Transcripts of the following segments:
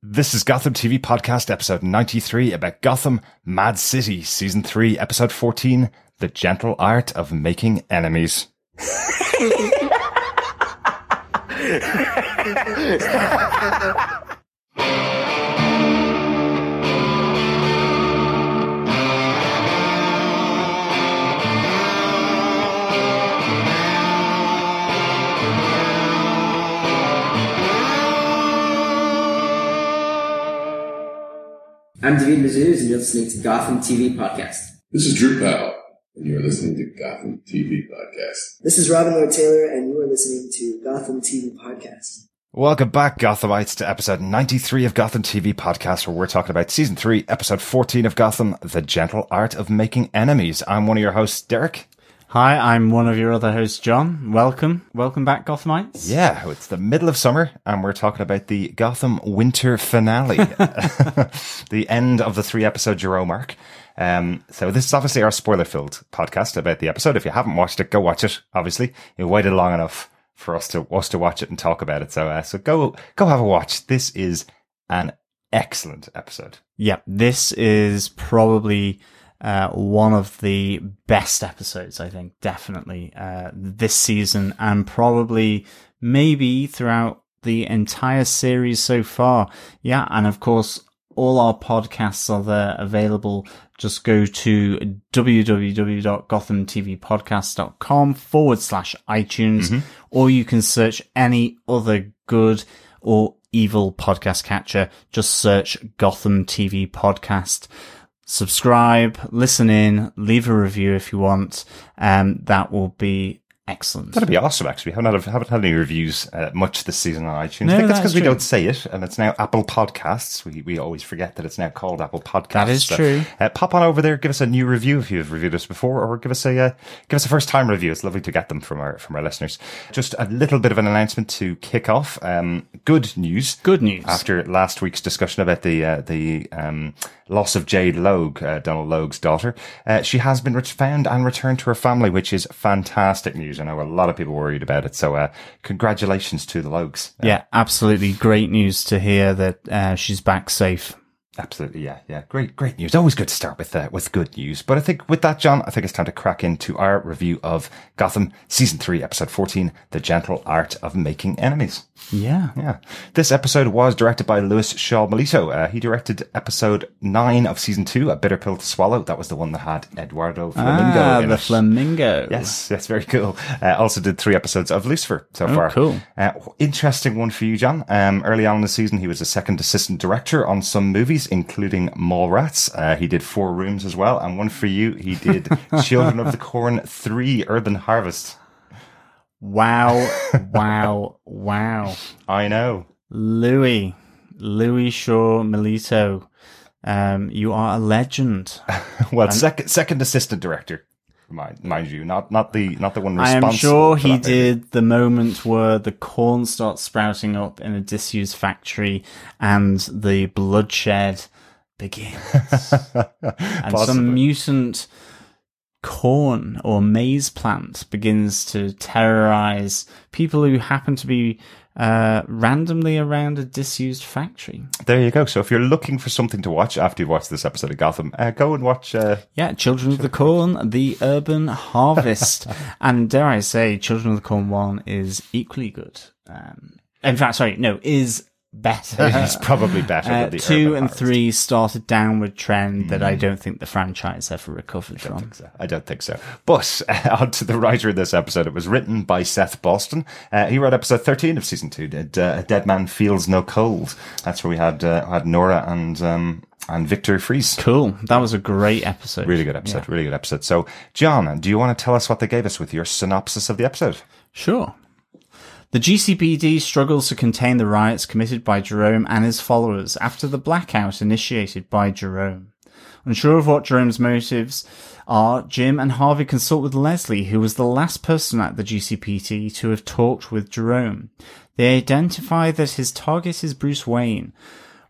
This is Gotham TV Podcast, episode 93 about Gotham Mad City, season 3, episode 14 The Gentle Art of Making Enemies. I'm David Mazouz, and you're listening to Gotham TV Podcast. This is Drew Powell, and you're listening to Gotham TV Podcast. This is Robin Lord Taylor, and you are listening to Gotham TV Podcast. Welcome back, Gothamites, to episode 93 of Gotham TV Podcast, where we're talking about season 3, episode 14 of Gotham, The Gentle Art of Making Enemies. I'm one of your hosts, Derek. Hi, I'm one of your other hosts, John. Welcome. Welcome back, Gothamites. Yeah, it's the middle of summer, and we're talking about the Gotham winter finale, the end of the three episode Jerome arc. Um, so this is obviously our spoiler filled podcast about the episode. If you haven't watched it, go watch it. Obviously, you waited long enough for us to us to watch it and talk about it. So, uh, so go go have a watch. This is an excellent episode. Yeah, this is probably uh, one of the best episodes, I think, definitely, uh, this season and probably maybe throughout the entire series so far. Yeah. And of course, all our podcasts are there available. Just go to www.gothamtvpodcast.com forward slash iTunes, or you can search any other good or evil podcast catcher. Just search Gotham TV Podcast subscribe, listen in, leave a review if you want. Um, that will be excellent. That'd be awesome. Actually, we haven't had, haven't had any reviews uh, much this season on iTunes. No, I think that's because we don't say it, and it's now Apple Podcasts. We we always forget that it's now called Apple Podcasts. That is So, true. Uh, pop on over there, give us a new review if you've reviewed us before, or give us a uh, give us a first time review. It's lovely to get them from our from our listeners. Just a little bit of an announcement to kick off. Um, good news. Good news. After last week's discussion about the uh, the um, loss of Jade Logue, uh, Donal Logue's daughter, uh, she has been found and returned to her family, which is fantastic news. I know a lot of people worried about it, so uh, congratulations to the Logues. Uh, yeah, absolutely great news to hear that uh, she's back safe. Absolutely, yeah, yeah. Great, great news. Always good to start with uh, with good news. But I think with that, John, I think it's time to crack into our review of Gotham season three, episode fourteen, "The Gentle Art of Making Enemies." Yeah. Yeah, this episode was directed by Louis Shaw Milito. Uh, he directed episode nine of season two, "A Bitter Pill to Swallow." That was the one that had Eduardo Flamingo. Ah, in the it. flamingo. Yes, that's very cool. Uh, also did three episodes of Lucifer so far. Oh, cool. Uh, interesting one for you, John. Um, early on in the season, he was a second assistant director on some movies, including Mallrats. Uh, he did Four Rooms as well. And one for you, he did Children of the Corn 3 Urban Harvest. Wow. wow. Wow. I know. Louis. Louis Shaw Milito. Um, you are a legend. Well, second, second assistant director. Mind, mind you, not not the not the one responsible. I am sure he movie. did the moment where the corn starts sprouting up in a disused factory and the bloodshed begins. and some mutant corn or maize plant begins to terrorize people who happen to be uh, randomly around a disused factory. There you go. So if you're looking for something to watch after you've watched this episode of Gotham, uh, go and watch. Uh, Yeah, Children of the Corn, The Urban Harvest. and dare I say, Children of the Corn 1 is equally good. Um, in fact, sorry, no, is better. it's probably better Uh, than the two and three start a downward trend that I don't think the franchise ever recovered from. so. I don't think so. But uh, on to the writer of this episode. It was written by Seth Boston. Uh, he wrote episode 13 of season two, did, uh, A Dead Man Feels No Cold. That's where we had, uh, had Nora and, um, and Victor Fries. Cool. That was a great episode. Really good episode, really good episode. So, John, do you want to tell us what they gave us with your synopsis of the episode? Sure. The GCPD struggles to contain the riots committed by Jerome and his followers after the blackout initiated by Jerome. Unsure of what Jerome's motives are, Jim and Harvey consult with Leslie, who was the last person at the GCPD to have talked with Jerome. They identify that his target is Bruce Wayne.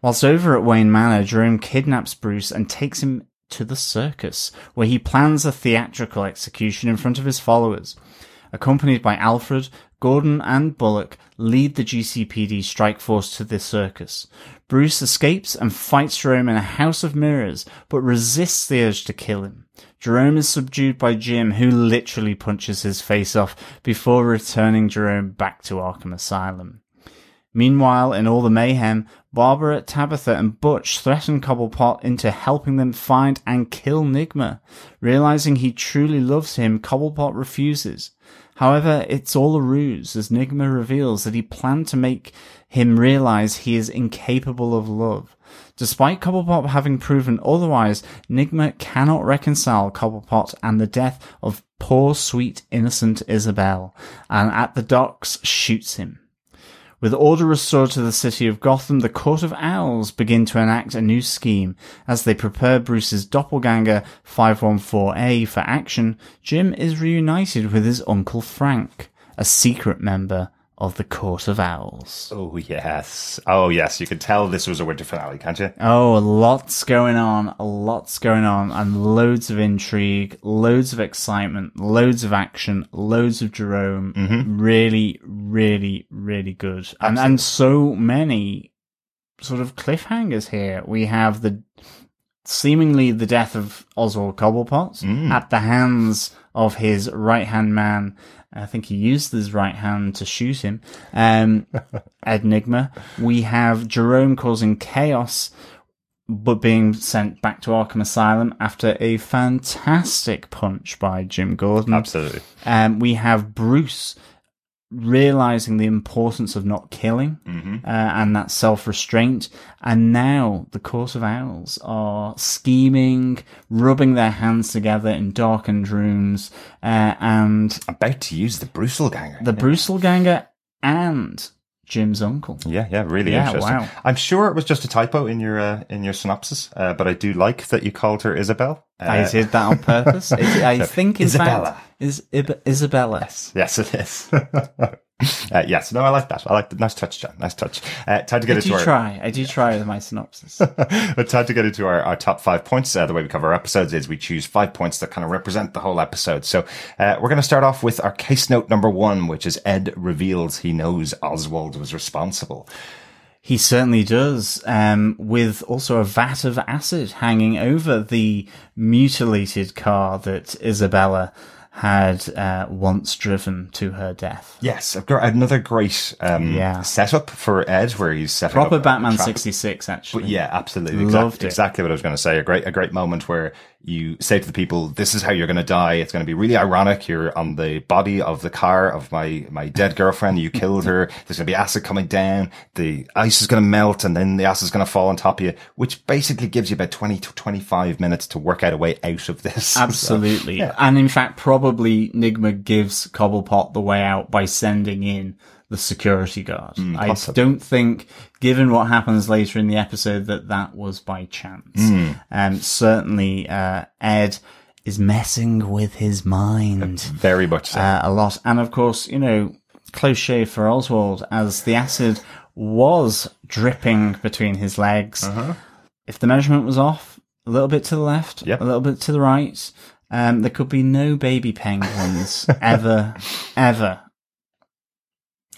Whilst over at Wayne Manor, Jerome kidnaps Bruce and takes him to the circus, where he plans a theatrical execution in front of his followers. Accompanied by Alfred, Gordon and Bullock lead the GCPD strike force to the circus. Bruce escapes and fights Jerome in a house of mirrors, but resists the urge to kill him. Jerome is subdued by Jim, who literally punches his face off before returning Jerome back to Arkham Asylum. Meanwhile, in all the mayhem, Barbara, Tabitha, and Butch threaten Cobblepot into helping them find and kill Nigma. Realizing he truly loves him, Cobblepot refuses. However, it's all a ruse, as Nigma reveals that he planned to make him realize he is incapable of love. Despite Cobblepot having proven otherwise, Nigma cannot reconcile Cobblepot and the death of poor, sweet, innocent Isabel, and at the docks shoots him. With order restored to the city of Gotham, the Court of Owls begin to enact a new scheme. As they prepare Bruce's doppelganger 514A for action, Jim is reunited with his uncle Frank, a secret member of the Court of Owls. Oh yes. Oh yes. You could tell this was a winter finale, can't you? Oh, lots going on, lots going on, and loads of intrigue, loads of excitement, loads of action, loads of Jerome. Mm-hmm. Really, really, really good. And, and so many sort of cliffhangers here. We have the seemingly the death of Oswald Cobblepot at the hands of his right hand man. I think he used his right hand to shoot him. Um, ed Enigma. We have Jerome causing chaos, but being sent back to Arkham Asylum after a fantastic punch by Jim Gordon. Absolutely. Um, we have Bruce realizing the importance of not killing uh, and that self restraint. And now the Court of Owls are scheming, rubbing their hands together in darkened rooms, uh, and About to use the Brussel ganger. the Brussel Ganger and Jim's uncle. Yeah, yeah, really Yeah, interesting. wow. I'm sure it was just a typo in your uh, in your synopsis, uh, but I do like that you called her Isabel. Uh, I did that on purpose. I think in Isabella. fact is Isabella. Yes, it is. uh, yes, no, I like that. I like that. Nice touch, John. Nice touch. Uh, time to get I into do our try. I do try with my synopsis. but time to get into our, our top five points. Uh, the way we cover our episodes is we choose five points that kind of represent the whole episode. So uh, we're going to start off with our case note number one, which is Ed reveals he knows Oswald was responsible. He certainly does, um, with also a vat of acid hanging over the mutilated car that Isabella had uh, once driven to her death. Yes, another great um, Yeah. setup for Ed, where he's setting Proper Batman 66, actually. But yeah, absolutely. Loved exactly, it. exactly what I was going to say. A great, a great moment where you say to the people, "This is how you're going to die." It's going to be really ironic. You're on the body of the car of my my dead girlfriend. You killed her. There's going to be acid coming down. The ice is going to melt, and then the acid is going to fall on top of you, which basically gives you about twenty to twenty five minutes to work out a way out of this. Absolutely. And in fact, probably Nigma gives Cobblepot the way out by sending in the security guard. I Mm, possibly. don't think, given what happens later in the episode, that that was by chance. Mm. Um, certainly, uh, Ed is messing with his mind Very much so. uh, a lot. And of course, you know, close shave for Oswald as the acid was dripping between his legs. Uh-huh. If the measurement was off, a little bit to the left, Yep. a little bit to the right, um, there could be no baby penguins ever, ever.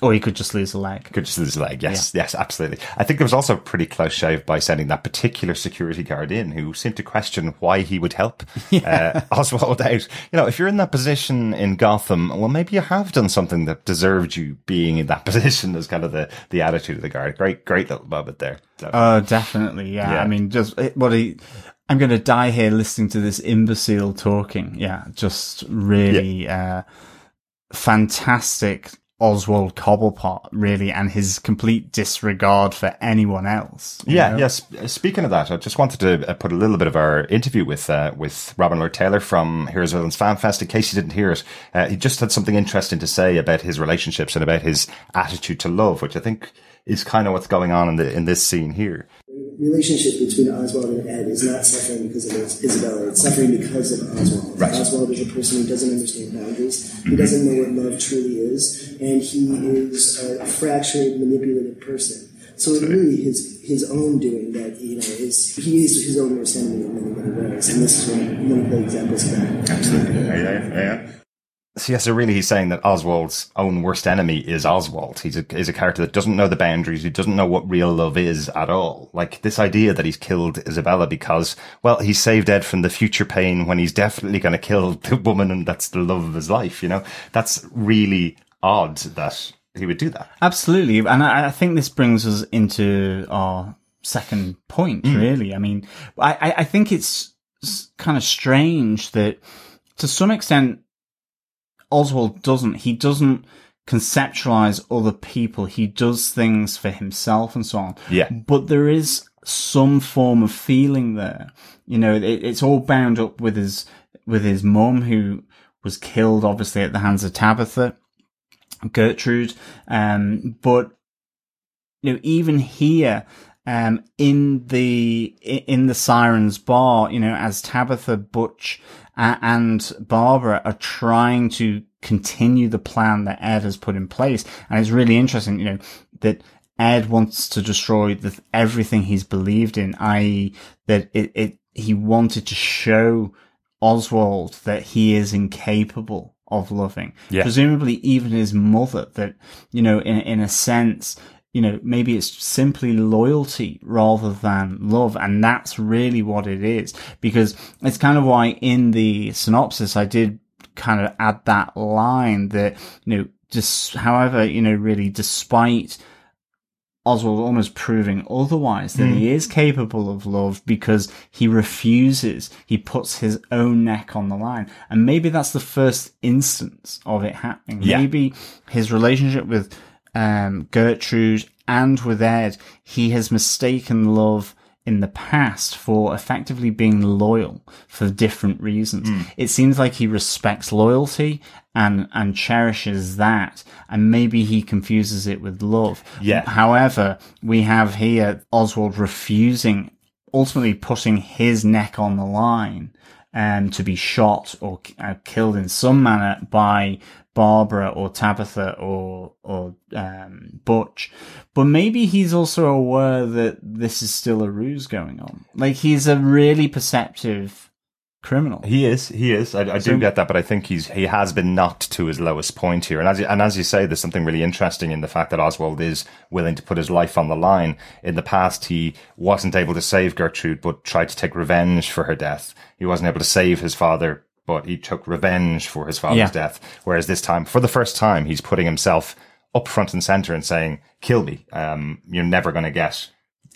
Or he could just lose a leg. Could just lose a leg. Yes, yes, absolutely. I think there was also a pretty close shave by sending that particular security guard in who seemed to question why he would help uh, Oswald out. You know, if you're in that position in Gotham, well, maybe you have done something that deserved you being in that position as kind of the, the attitude of the guard. Great, great little moment there. Oh, definitely. Yeah. Yeah. I mean, just what he. I'm going to die here listening to this imbecile talking. Yeah, just really uh, fantastic Oswald Cobblepot, really, and his complete disregard for anyone else. Yeah, know? yes. Speaking of that, I just wanted to uh, put a little bit of our interview with uh, with Robin Lord Taylor from Heroes Villains Fan Fest. In case you didn't hear it, uh, he just had something interesting to say about his relationships and about his attitude to love, which I think is kind of what's going on in the in this scene here. Relationship between Oswald and Ed is not suffering because of Is- Isabella. It's suffering because of Oswald. Right. Oswald is a person who doesn't understand boundaries. He doesn't know what love truly is, and he is a fractured, manipulative person. So it's really his his own doing that you know is he is his own worst enemy in many many ways, and this is one, one of the examples of that. Absolutely. Yeah, yeah, yeah. So, yeah, so really he's saying that Oswald's own worst enemy is Oswald. He's a, he's a character that doesn't know the boundaries, who doesn't know what real love is at all. Like this idea that he's killed Isabella because, well, he saved Ed from the future pain when he's definitely going to kill the woman and that's the love of his life, you know? That's really odd that he would do that. Absolutely, and I, I think this brings us into our second point. Hmm. Really, I mean, I, I- I think it's kind of strange that to some extent Oswald doesn't. He doesn't conceptualize other people. He does things for himself and so on. Yeah. But there is some form of feeling there. You know, it, it's all bound up with his with his mum who was killed, obviously at the hands of Tabitha. Gertrude. Um, but you know, even here, um, in the in the Sirens Bar, you know, as Tabitha, Butch, and Barbara are trying to continue the plan that Ed has put in place, and it's really interesting, you know, that Ed wants to destroy the, everything he's believed in, i.e., that it, it he wanted to show Oswald that he is incapable of loving. Yeah. Presumably even his mother that, you know, in, in a sense, you know, maybe it's simply loyalty rather than love. And that's really what it is. Because it's kind of why in the synopsis I did kind of add that line that, you know, just however, you know, really despite Oswald almost proving otherwise that he hmm. is capable of love because he refuses. He puts his own neck on the line. And maybe that's the first instance of it happening. Yeah. Maybe his relationship with um, Gertrude and with Ed, he has mistaken love in the past for effectively being loyal for different reasons. Hmm. It seems like he respects loyalty and and cherishes that and maybe he confuses it with love. Yeah. However, we have here Oswald refusing ultimately putting his neck on the line um, to be shot or uh, killed in some manner by Barbara or Tabitha or or um, Butch, but maybe he's also aware that this is still a ruse going on. Like he's a really perceptive criminal. He is. He is. I, I do So- get that, but I think he's he has been knocked to his lowest point here. And as you, and as you say, there's something really interesting in the fact that Oswald is willing to put his life on the line. In the past, he wasn't able to save Gertrude, but tried to take revenge for her death. He wasn't able to save his father, but he took revenge for his father's Yeah. death. Whereas this time, for the first time, he's putting himself up front and center and saying, "Kill me. Um, you're never going to get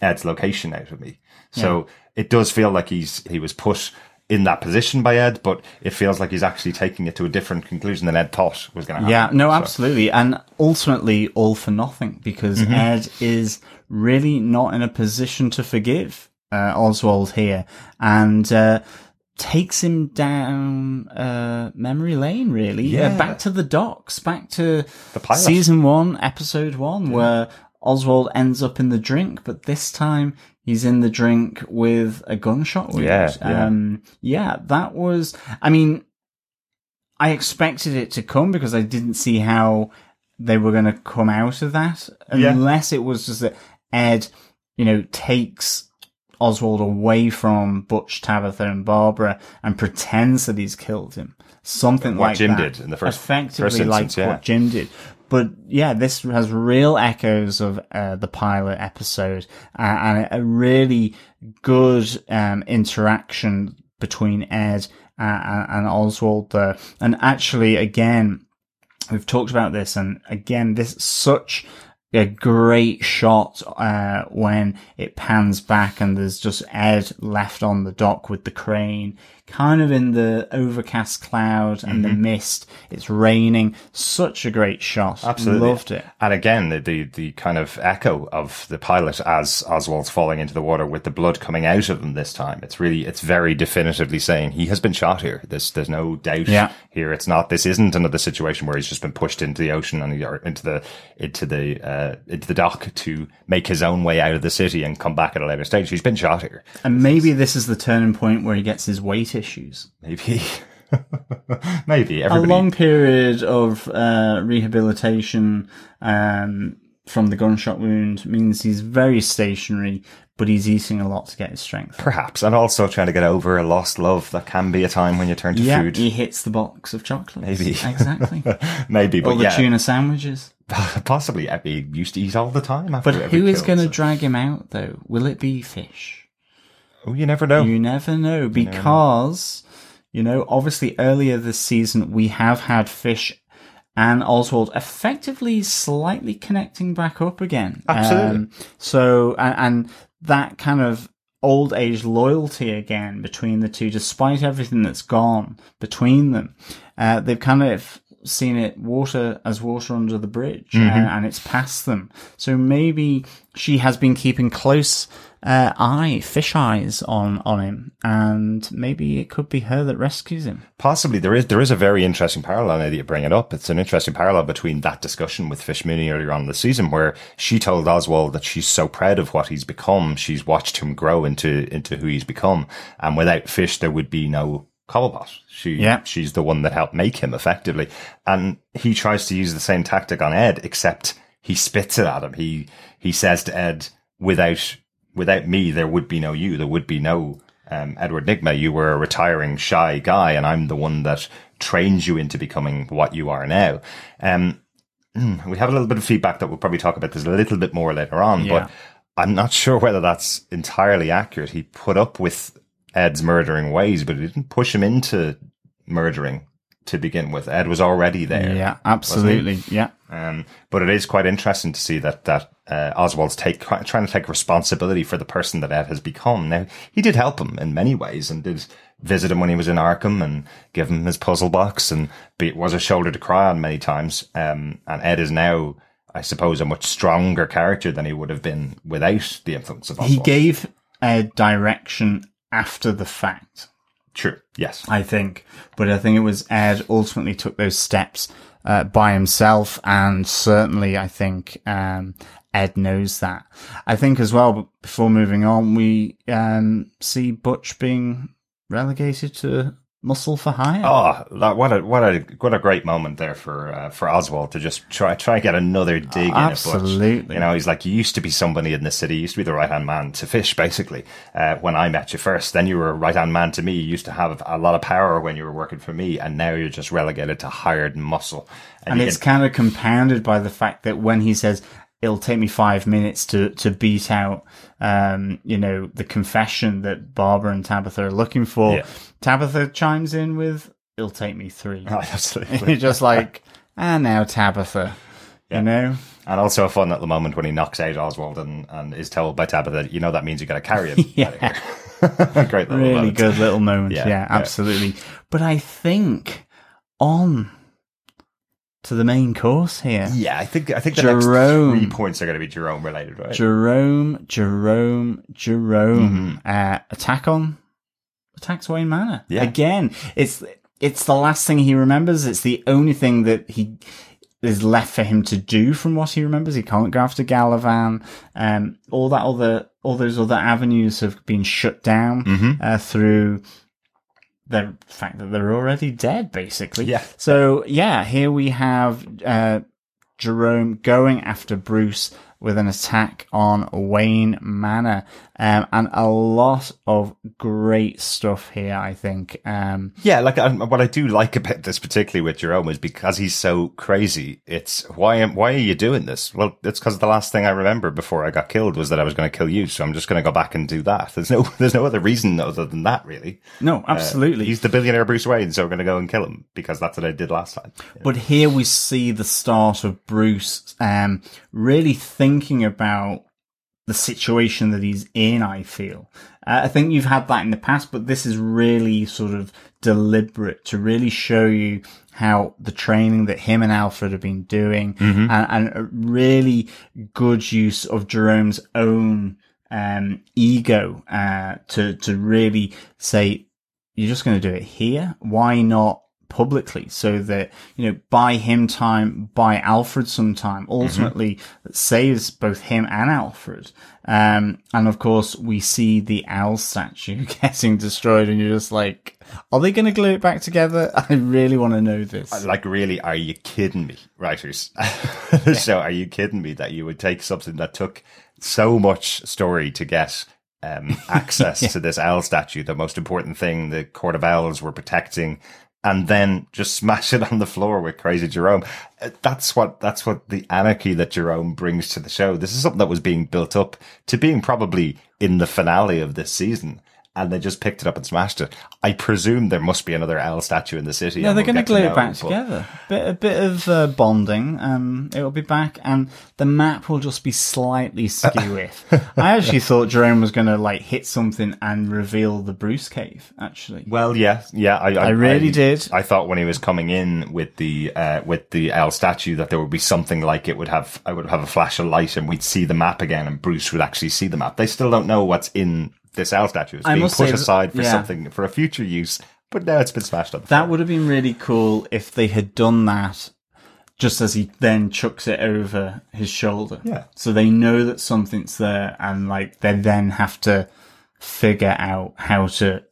Ed's location out of me." So it does feel like he's he was put in that position by Ed, but it feels like he's actually taking it to a different conclusion than Ed thought was going to Yeah, no, So- absolutely. And ultimately, all for nothing because Mm-hmm. Ed is really not in a position to forgive uh, Oswald here and uh, takes him down uh, memory lane, really. Yeah. Uh, back to the docks, back to The season one, episode one, where Oswald ends up in the drink, but this time he's in the drink with a gunshot wound. Yeah, yeah. Um, yeah, that was, I mean, I expected it to come because I didn't see how they were going to come out of that Yeah. unless it was just that Ed, you know, takes Oswald away from Butch, Tabitha, and Barbara and pretends that he's killed him. Something like that. What like Jim that. did in the first- effectively first like instance, yeah. what Jim did. But yeah, this has real echoes of uh, the pilot episode and a really good um, interaction between Ed and, and Oswald there. And actually, again, we've talked about this, and again, this such a great shot uh, when it pans back and there's just Ed left on the dock with the crane, kind of in the overcast cloud and the mist. It's raining. Such a great shot. Absolutely. Loved it. And again, the, the, the kind of echo of the pilot as Oswald's falling into the water with the blood coming out of him this time. It's really, it's very definitively saying he has been shot here. There's, there's no doubt Yeah. here. It's not, this isn't another situation where he's just been pushed into the ocean and or into the, into the, uh, into the dock to make his own way out of the city and come back at a later stage. He's been shot here. And maybe this is the turning point where he gets his weight issues. Maybe. Maybe a long period of uh, rehabilitation, um, from the gunshot wound means he's very stationary, but he's eating a lot to get his strength. Perhaps, and also trying to get over a lost love that can be a time when you turn to Yeah, food. he hits the box of chocolates. Maybe. Exactly. Maybe, but All the yeah, tuna sandwiches. possibly. He used to eat all the time. After But who is going to drag him out, though? Will it be fish? Oh, you never know. You never know because, you know, obviously earlier this season we have had Fish and Oswald effectively slightly connecting back up again. Absolutely. Um, so, and, and that kind of old age loyalty again between the two, despite everything that's gone between them, uh, they've kind of seen it water as water under the bridge uh, and it's past them. So maybe she has been keeping close uh, eye, fish eyes on, on him and maybe it could be her that rescues him. Possibly there is there is a very interesting parallel now that you bring it up. It's an interesting parallel between that discussion with Fish Mooney earlier on in the season, where she told Oswald that she's so proud of what he's become. She's watched him grow into into who he's become, and without Fish, there would be no Cobblepot. She Yeah. she's the one that helped make him effectively, and he tries to use the same tactic on Ed, except he spits it at him. He he says to Ed, "Without without me, there would be no you. There would be no." um, Edward Nigma, you were a retiring shy guy, and I'm the one that trains you into becoming what you are now. Um, we have a little bit of feedback that we'll probably talk about this a little bit more later on, Yeah. but I'm not sure whether that's entirely accurate. He put up with Ed's murdering ways, but he didn't push him into murdering to begin with. Ed was already there. Yeah, absolutely. Yeah. Um, but it is quite interesting to see that that uh, Oswald's take trying to take responsibility for the person that Ed has become. Now he did help him in many ways and did visit him when he was in Arkham and give him his puzzle box and be, was a shoulder to cry on many times. Um, and Ed is now, I suppose, a much stronger character than he would have been without the influence of Oswald. He gave Ed direction after the fact. true, yes, I think. But I think it was Ed ultimately took those steps uh, by himself, and certainly I think um, Ed knows that. I think as well. Before moving on, we um, see Butch being relegated to muscle for hire. Oh, that, what a what a what a great moment there for uh, for Oswald to just try try and get another dig Butch. Absolutely. You know, he's like you used to be somebody in the city, you used to be the right hand man to Fish, basically. Uh, when I met you first, then you were a right hand man to me. You used to have a lot of power when you were working for me, and now you're just relegated to hired muscle. and you- it's kind of compounded by the fact that when he says it'll take me five minutes to to beat out um you know the confession that barbara and tabitha are looking for Yeah. tabitha chimes in with it'll take me three Right, absolutely. you're just like ah now tabitha you know And also a fun at the moment when he knocks out Oswald and, and is told by Tabitha, you know, that means you got to carry him. Yeah. Great little really moment. good little moment Yeah, yeah, yeah. absolutely but i think on to the main course here Yeah, I think I think the Jerome. next three points are going to be Jerome related, right? Jerome, Jerome, Jerome. Uh, attack on attacks Wayne Manor. Yeah. Again, it's it's the last thing he remembers. It's the only thing that he is left for him to do from what he remembers. He can't go after Galavan. Um, all that other, all those other avenues have been shut down uh, through the fact that they're already dead, basically. Yeah. So yeah, here we have uh, Jerome going after Bruce with an attack on Wayne Manor, um, and a lot of great stuff here. I think. Um, Yeah, like um, what I do like about this, particularly with Jerome, is because he's so crazy. It's why am why are you doing this? Well, it's because the last thing I remember before I got killed was that I was going to kill you, so I'm just going to go back and do that. There's no there's no other reason other than that, really. no, absolutely. He's the billionaire Bruce Wayne, so we're going to go and kill him because that's what I did last time. But here we see the start of Bruce um, really thinking about the situation that he's in, I feel. Uh, I think you've had that in the past, but this is really sort of deliberate to really show you how the training that him and Alfred have been doing and, and a really good use of Jerome's own um, ego uh, to to really say you're just going to do it here. Why not publicly so that, you know, buy him time, buy Alfred some time, ultimately that saves both him and Alfred. Um, and of course we see the owl statue getting destroyed and you're just like, are they going to glue it back together? I really want to know this. Like, really, are you kidding me, writers? so, are you kidding me that you would take something that took so much story to get um, access to this owl statue, the most important thing the Court of Owls were protecting, and then just smash it on the floor with Crazy Jerome? Uh, That's what that's what the anarchy that Jerome brings to the show. This is something that was being built up to being probably in the finale of this season. And they just picked it up and smashed it. I presume there must be another owl statue in the city. Yeah, they're we'll going to glue it back together. Bit, a bit of uh, bonding. Um, it will be back, and the map will just be slightly skew. I actually thought Jerome was going to like hit something and reveal the Bruce cave. Actually, Well, yeah, yeah. I, I, I really did. I thought when he was coming in with the uh, with the owl statue that there would be something like it would have. I would have a flash of light and we'd see the map again, and Bruce would actually see the map. They still don't know what's in this owl statue. is I being put say that- aside for yeah. something for a future use, but now it's been smashed up. That would have been really cool if they had done that. Just as he then chucks it over his shoulder. Yeah. So they know that something's there and like they then have to figure out how to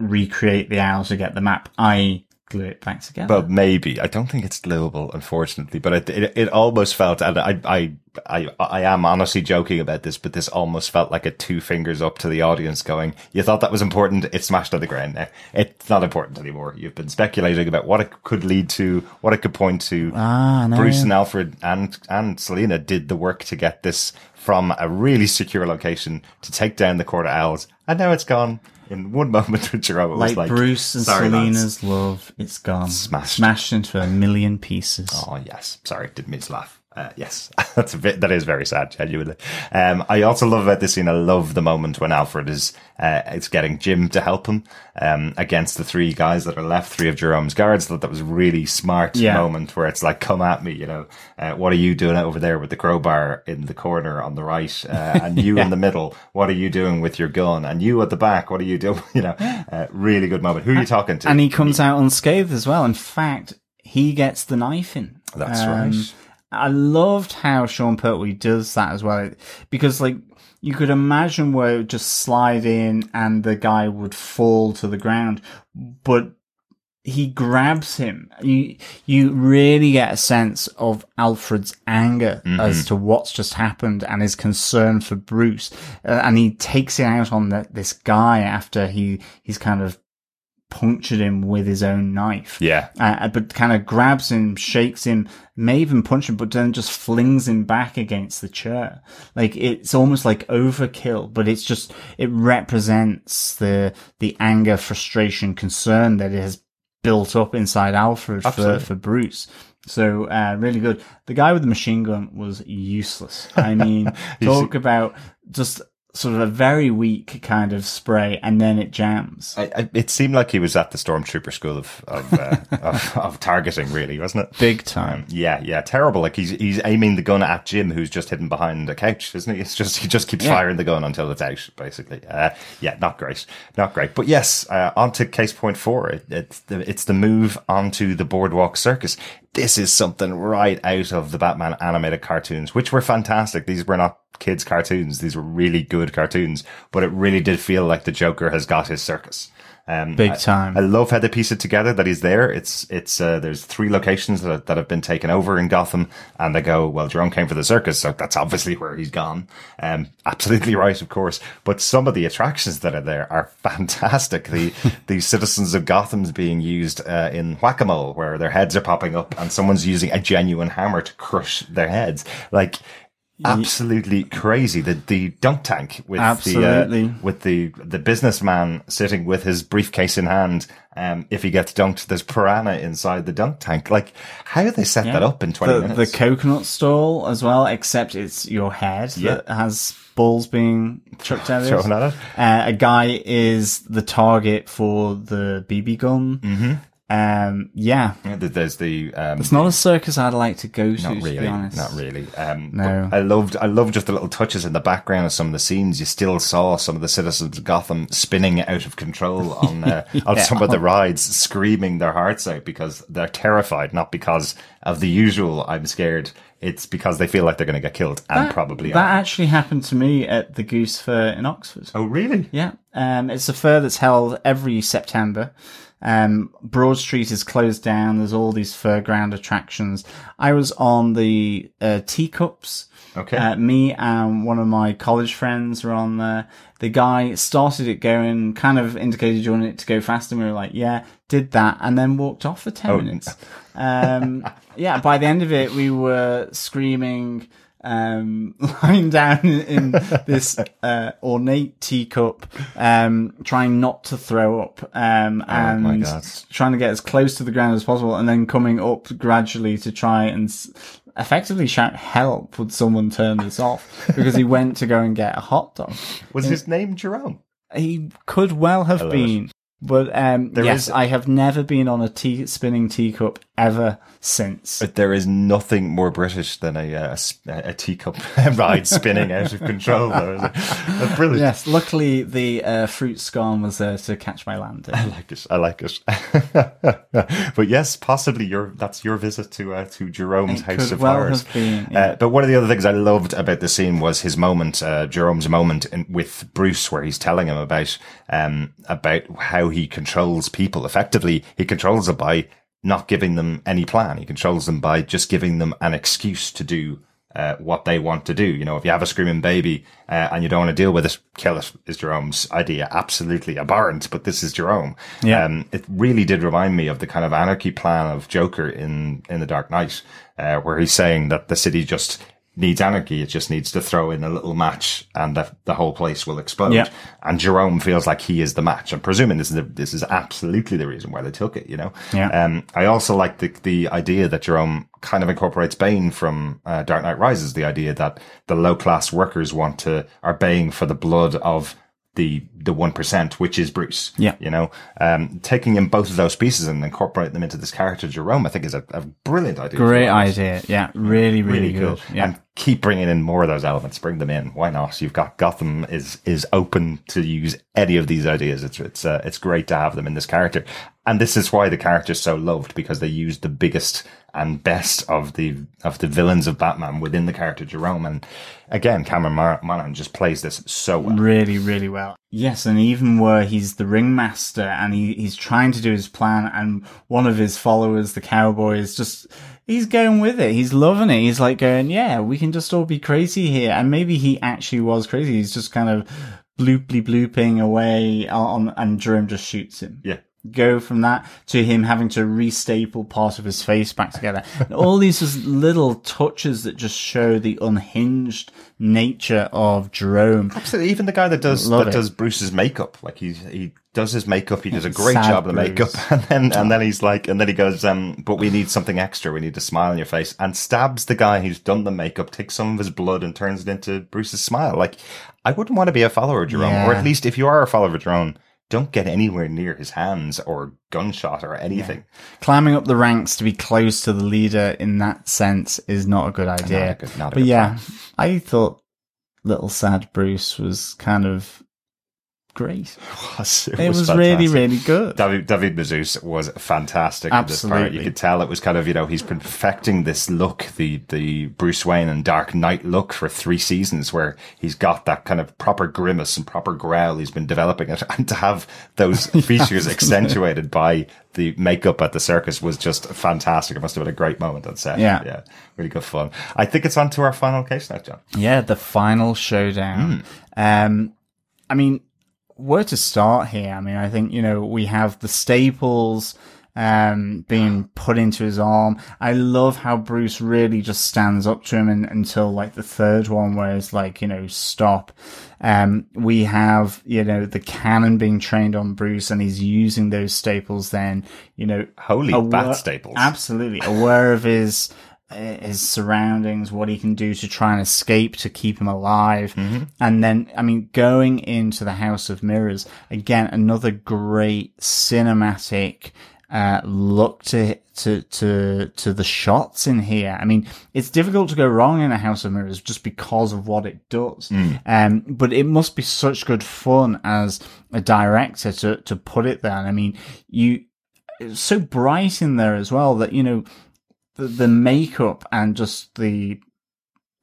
recreate the owl to get the map, i.e. glue it back together. But maybe I don't think it's glueable, unfortunately. But it it, it almost felt, and I, I I I am honestly joking about this, but this almost felt like a two fingers up to the audience, going, "You thought that was important? It's smashed on the ground now. It's not important anymore. You've been speculating about what it could lead to, what it could point to. Ah, no. Bruce and Alfred and and Selina did the work to get this from a really secure location to take down the Court of Owls, and now it's gone." In one moment with Jerome, it was like, like Bruce and. Selina's love, it's gone. Smashed. Smashed into a million pieces. Oh yes, sorry, didn't mean to laugh. Uh, yes, that's a bit, that is very sad, genuinely. Um, I also love about this scene. I love the moment when Alfred is uh, is getting Jim to help him um, against the three guys that are left, three of Jerome's guards. That that was a really smart Yeah. moment where it's like, "Come at me," you know. Uh, what are you doing over there with the crowbar in the corner on the right, uh, and you in the middle? What are you doing with your gun? And you at the back? What are you doing? You know, uh, really good moment. Who are you talking to? And he comes out unscathed as well. In fact, he gets the knife in. Um, That's right. I loved how Sean Pertwee does that as well, because like you could imagine where it would just slide in and the guy would fall to the ground, but he grabs him. You you really get a sense of Alfred's anger as to what's just happened and his concern for Bruce, uh, and he takes it out on the, this guy after he he's kind of punctured him with his own knife yeah, uh, but kind of grabs him, shakes him, may even punch him, but then just flings him back against the chair. Like it's almost like overkill, but it's just it represents the the anger, frustration, concern that it has built up inside Alfred for, for Bruce. So uh, really good. The guy with the machine gun was useless. I mean, talk about just sort of a very weak kind of spray, and then it jams. I, I, it seemed like he was at the stormtrooper school of of, uh, of of targeting, really, wasn't it? Big time. Um, yeah, yeah, terrible. Like he's he's aiming the gun at Jim, who's just hidden behind a couch, isn't he? It's just he just keeps Yeah. firing the gun until it's out, basically. Uh, yeah, not great, not great. But yes, uh, on to case point four. It, it's the it's the move onto the boardwalk circus. This is something right out of the Batman animated cartoons, which were fantastic. These were not kids' cartoons; these were really good cartoons. But it really did feel like the Joker has got his circus. Um, Big I- time. I love how they piece it together that he's there. It's it's uh, there's three locations that that have been taken over in Gotham, and they go well. Jerome came for the circus, so that's obviously where he's gone. Um, absolutely right, of course. But some of the attractions that are there are fantastic. The the citizens of Gotham's being used uh, in whack a mole, where their heads are popping up, and someone's using a genuine hammer to crush their heads, like. Absolutely crazy. The the dunk tank with Absolutely. the uh, with the the businessman sitting with his briefcase in hand. Um, if he gets dunked, there's piranha inside the dunk tank. Like, how do they set that up in twenty the, minutes? The coconut stall as well, except it's your head Yeah. that has balls being chucked at it. Thrown at it. Uh, a guy is the target for the BB gun. Mm-hmm. Um, yeah, Yeah, There's the um, it's not a circus I'd like to go to. not to really, be honest, not really. Um, No. I loved, I loved just the little touches in the background of some of the scenes. You still saw some of the citizens of Gotham spinning out of control on uh, on some of the rides, screaming their hearts out because they're terrified, not because of the usual. I'm scared. It's because they feel like they're going to get killed, and probably that are. actually happened to me at the Goose Fair in Oxford. Oh, really? Yeah, um, it's a fair that's held every September. Um, Broad Street is closed down. There's all these fairground attractions. I was on the uh, teacups. Okay. Uh, me and one of my college friends were on there. The guy started it going, kind of indicated you wanted it to go faster. And we were like, yeah, did that, and then walked off for 10 Oh, minutes. Um, yeah, by the end of it, we were screaming, um, lying down in, in this uh, ornate teacup, um, trying not to throw up, um, Oh and God. trying to get as close to the ground as possible, and then coming up gradually to try and s- effectively shout help would someone turn this off because he went to go and get a hot dog. Was his name Jerome? He could well have love been. But um, There yes, is- I have never been on a tea spinning teacup ever since. But there is nothing more British than a uh, a, a teacup ride spinning out of control. Though? Brilliant. Yes, luckily the uh, fruit scone was there to catch my landing. I like it. I like it. but yes, possibly your that's your visit to uh, to Jerome's It House of well Horrors. been, yeah. uh, but one of the other things I loved about the scene was his moment, uh, Jerome's moment in, with Bruce, where he's telling him about um about how he controls people. Effectively, he controls them by not giving them any plan. He controls them by just giving them an excuse to do uh, what they want to do. You know, if you have a screaming baby uh, and you don't want to deal with it, kill it. Is Jerome's idea absolutely abhorrent? But this is Jerome. Yeah. Um, it really did remind me of the kind of anarchy plan of Joker in in The Dark Knight, uh, where he's saying that the city just needs anarchy. It just needs to throw in a little match, and the the whole place will explode. And Jerome feels like he is the match. I'm presuming this is the, this is absolutely the reason why they took it. You know. Yeah. Um, I also like the the idea that Jerome kind of incorporates Bane from uh, Dark Knight Rises. The idea that the low class workers want to are baying for the blood of the the one percent, which is Bruce. Yeah. You know, um, taking in both of those pieces and incorporating them into this character Jerome, I think is a, a brilliant idea. Great for the writers. idea. Yeah, really, really, good. Yeah. And keep bringing in more of those elements. Bring them in. Why not? You've got Gotham is is open to use any of these ideas. It's it's uh, it's great to have them in this character. And this is why the character's so loved because they used the biggest and best of the of the villains of Batman within the character Jerome. And again, Cameron Mar- Monaghan just plays this so well. really, really well. Yes, and even where he's the ringmaster and he, he's trying to do his plan, and one of his followers, the cowboy, is just he's going with it. He's loving it. He's like going, "Yeah, we can just all be crazy here." And maybe he actually was crazy. He's just kind of blooply blooping away on, and Jerome just shoots him. Yeah. Go from that to him having to restaple part of his face back together. All these just little touches that just show the unhinged nature of Jerome. Absolutely. Even the guy that does Love that it. does Bruce's makeup, like he's he does his makeup. He does a great Sad job of the Bruce. makeup, and then and then he's like, and then he goes, um, but we need something extra. We need a smile on your face, and stabs the guy who's done the makeup, takes some of his blood, and turns it into Bruce's smile. Like, I wouldn't want to be a follower of Jerome, or at least if you are a follower of Jerome. Don't get anywhere near his hands or gunshot or anything. climbing up the ranks to be close to the leader in that sense is not a good idea. a good- a but yeah, I thought little sad Bruce was kind of great. It was, It was, really, really good. David, David Mazouz was fantastic in this part. Absolutely. You could tell it was kind of, you know, he's been perfecting this look, the, the Bruce Wayne and Dark Knight look for three seasons where he's got that kind of proper grimace and proper growl. He's been developing it. And to have those features accentuated by the makeup at the circus was just fantastic. It must have been a great moment on set. Yeah. Yeah. Really good fun. I think it's on to our final case now, John. Yeah, the final showdown. Um, I mean, where to start here? I mean, I think, you know, we have the staples, um, being put into his arm. I love how Bruce really just stands up to him and, until like the third one where it's like, you know, stop. Um, we have, you know, the cannon being trained on Bruce and he's using those staples then, you know, Holy aware- bat staples. Absolutely aware of his his surroundings, what he can do to try and escape to keep him alive, and then I mean going into the House of Mirrors again, another great cinematic uh, look to to to to the shots in here. I mean, it's difficult to go wrong in a House of Mirrors just because of what it does. Um, but it must be such good fun as a director to to put it there. And I mean, you it's so bright in there as well that you know the, the makeup and just the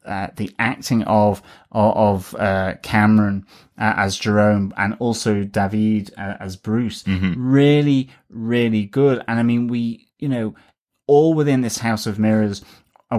uh, the acting of of, uh, Cameron uh, as Jerome and also David uh, as Bruce. Really really good. And I mean we you know all within this House of Mirrors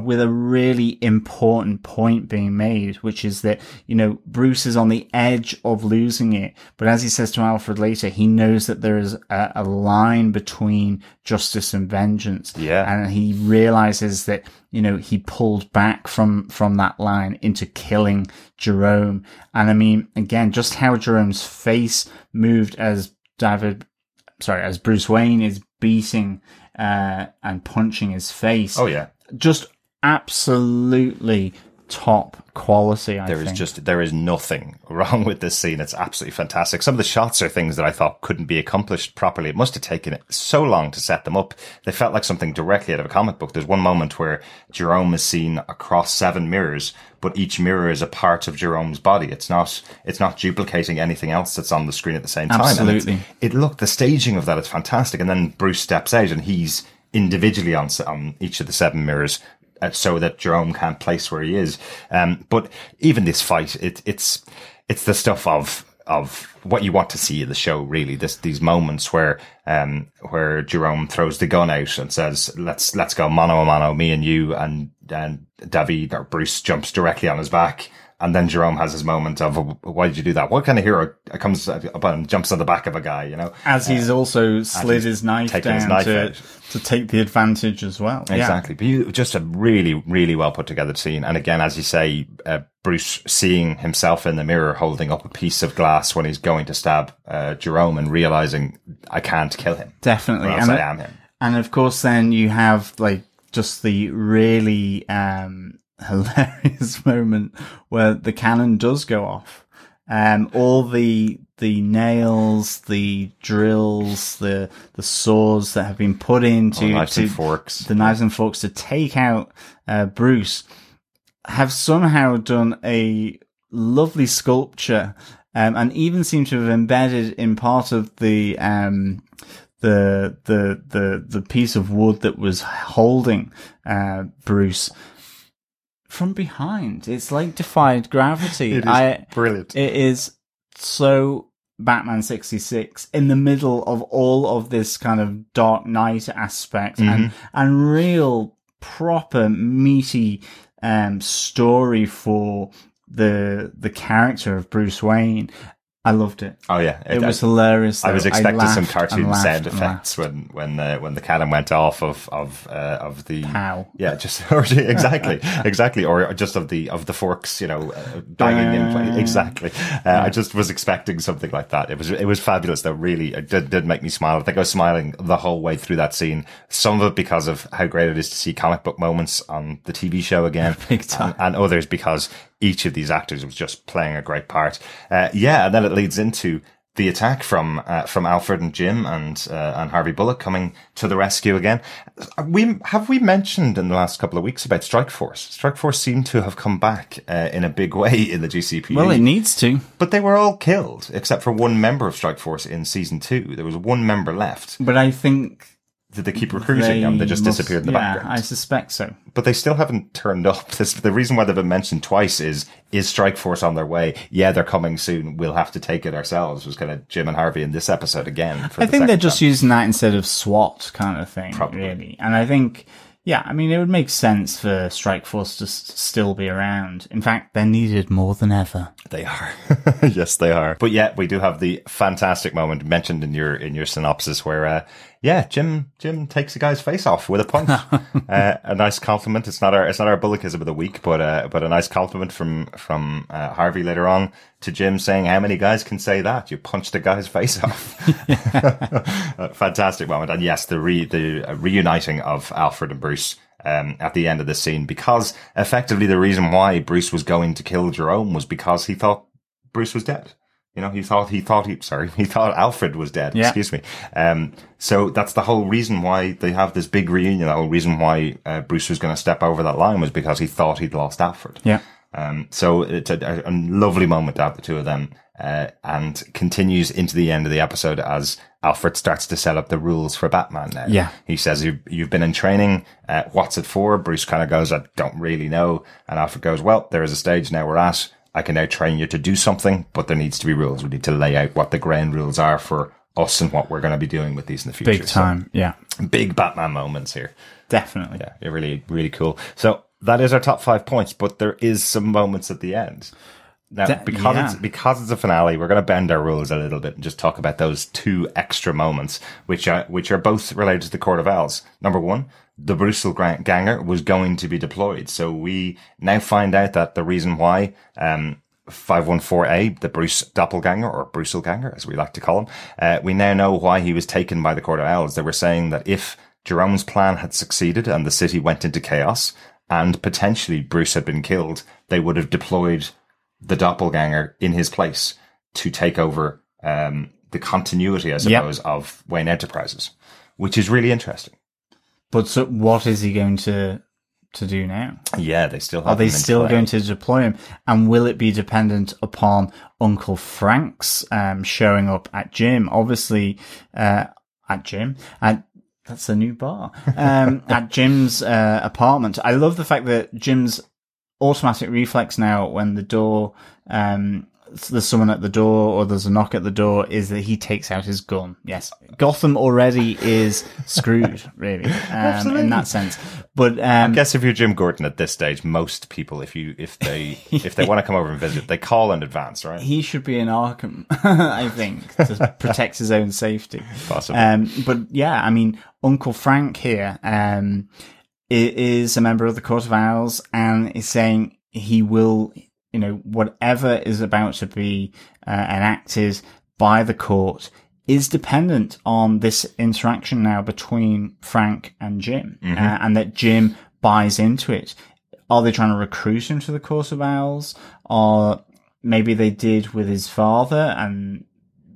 with a really important point being made, which is that, you know, Bruce is on the edge of losing it. But as he says to Alfred later, he knows that there is a, a line between justice and vengeance. Yeah. And he realizes that, you know, he pulled back from, from that line into killing Jerome. And I mean, again, just how Jerome's face moved as David, sorry, as Bruce Wayne is beating, uh, and punching his face Oh yeah. just absolutely top quality. I There is think. just there is nothing wrong with this scene. It's absolutely fantastic. Some of the shots are things that I thought couldn't be accomplished properly. It must have taken so long to set them up. They felt like something directly out of a comic book. There's one moment where Jerome is seen across seven mirrors, but each mirror is a part of Jerome's body. It's not it's not duplicating anything else that's on the screen at the same time. Absolutely. it looked the staging of that is fantastic. And then Bruce steps out and he's individually on on each of the seven mirrors. Uh, So that Jerome can't place where he is, um, but even this fight, it, it's it's the stuff of of what you want to see in the show. Really, this these moments where um, where Jerome throws the gun out and says, "Let's let's go mano a mano, me and you," and and David or Bruce jumps directly on his back. And then Jerome has his moment of, why did you do that? What kind of hero comes up and jumps on the back of a guy, you know? as he's also slid he's his knife down his knife to to take the advantage as well. Yeah. Exactly. But you, just a really, really well put together scene. And again, as you say, uh, Bruce seeing himself in the mirror holding up a piece of glass when he's going to stab uh, Jerome and realizing I can't kill him. Definitely. And I am him. And of course, then you have like just the really um, hilarious moment where the cannon does go off. Um, all the the nails, the drills, the the saws that have been put into Oh, knives and forks. the knives and forks to take out uh, Bruce have somehow done a lovely sculpture um, and even seem to have embedded in part of the um, the the the the piece of wood that was holding uh, Bruce from behind. It's like defied gravity. It is I brilliant. it is so Batman 66 in the middle of all of this kind of Dark Knight aspect and, Mm-hmm. and real proper meaty, um, story for the, the character of Bruce Wayne. I loved it. Oh yeah. It was hilarious. I was though. expecting some cartoon sound effects when when the when the cannon went off of of uh, of the How? yeah just or, exactly exactly or just of the of the forks you know uh, banging in place. exactly uh, I just was expecting something like that it was it was fabulous though really it did, did make me smile I think I was smiling the whole way through that scene some of it because of how great it is to see comic book moments on the TV show again Big time. and, and others because each of these actors was just playing a great part. Uh, yeah, and then it leads into the attack from uh, from Alfred and Jim and uh, and Harvey Bullock coming to the rescue again. We have we mentioned in the last couple of weeks about Strike Force. Strike Force seemed to have come back uh, in a big way in the GCPD. Well, it needs to. but they were all killed except for one member of Strike Force in season two. There was one member left. But I think Did they keep recruiting them? They just must- disappeared in the yeah, background I suspect so. but they still haven't turned up. This, the reason why they've been mentioned twice is is Strike Force on their way? Yeah, they're coming soon. We'll have to take it ourselves. Was kind of Jim and Harvey in this episode again. For I the think they're second just time. using that instead of SWAT kind of thing, Probably. really. And I think, yeah, I mean, it would make sense for Strike Force to s- still be around. In fact, they're needed more than ever. They are. yes, they are. But yeah, we do have the fantastic moment mentioned in your in your synopsis where uh yeah, Jim Jim takes a guy's face off with a punch. uh, a nice compliment. It's not our it's not our bullockism of the week, but uh but a nice compliment from from uh, Harvey later on to Jim saying how many guys can say that? You punched a guy's face off. Fantastic moment. And yes, the re the uh, reuniting of Alfred and Bruce um, at the end of the scene because effectively the reason why Bruce was going to kill Jerome was because he thought Bruce was dead. You know, he thought he thought he sorry he thought Alfred was dead. Yeah. Excuse me. Um, so that's the whole reason why they have this big reunion. The whole reason why uh, Bruce was going to step over that line was because he thought he'd lost Alfred. Yeah. Um, so it's a, a, lovely moment to have the two of them, uh, and continues into the end of the episode as Alfred starts to set up the rules for Batman now. Yeah. He says, you've, you've been in training. Uh, what's it for? Bruce kind of goes, I don't really know. And Alfred goes, well, there is a stage now we're at. I can now train you to do something, but there needs to be rules. We need to lay out what the ground rules are for us and what we're going to be doing with these in the future. Big time. yeah. Big Batman moments here. Definitely. Yeah, they're really, really cool. So that is our top five points, but there is some moments at the end. Now, because yeah. it's because it's a finale, we're going to bend our rules a little bit and just talk about those two extra moments, which are which are both related to the Court of Owls. Number one, the Brussels Ganger was going to be deployed, so we now find out that the reason why um, 514A, the Bruce Doppelganger or Brussels Ganger, as we like to call him, uh, we now know why he was taken by the Court of Owls. They were saying that if Jerome's plan had succeeded and the city went into chaos and potentially Bruce had been killed, they would have deployed the doppelganger in his place to take over um, the continuity, I suppose, of Wayne Enterprises, which is really interesting. But so what is he going to to do now? Yeah, they still have. Are they still going to deploy him? And will it be dependent upon Uncle Frank's um, showing up at Jim? Obviously, uh, at Jim. At, that's a new bar. Um, at Jim's uh, apartment. I love the fact that Jim's automatic reflex now when the door, um, there's someone at the door or there's a knock at the door is that he takes out his gun. Yes. Gotham already is screwed, really, um, in that sense. But, I um, guess if you're Jim Gordon at this stage, most people, if you if they if they want to come over and visit, they call in advance, right? he should be in Arkham, I think, to protect his own safety. Possibly. Um, but yeah, I mean, Uncle Frank here um, is a member of the Court of Owls and is saying he will, you know, whatever is about to be uh, enacted by the court is dependent on this interaction now between Frank and Jim, uh, and that Jim buys into it. Are they trying to recruit him to the Court of Owls, or maybe they did with his father and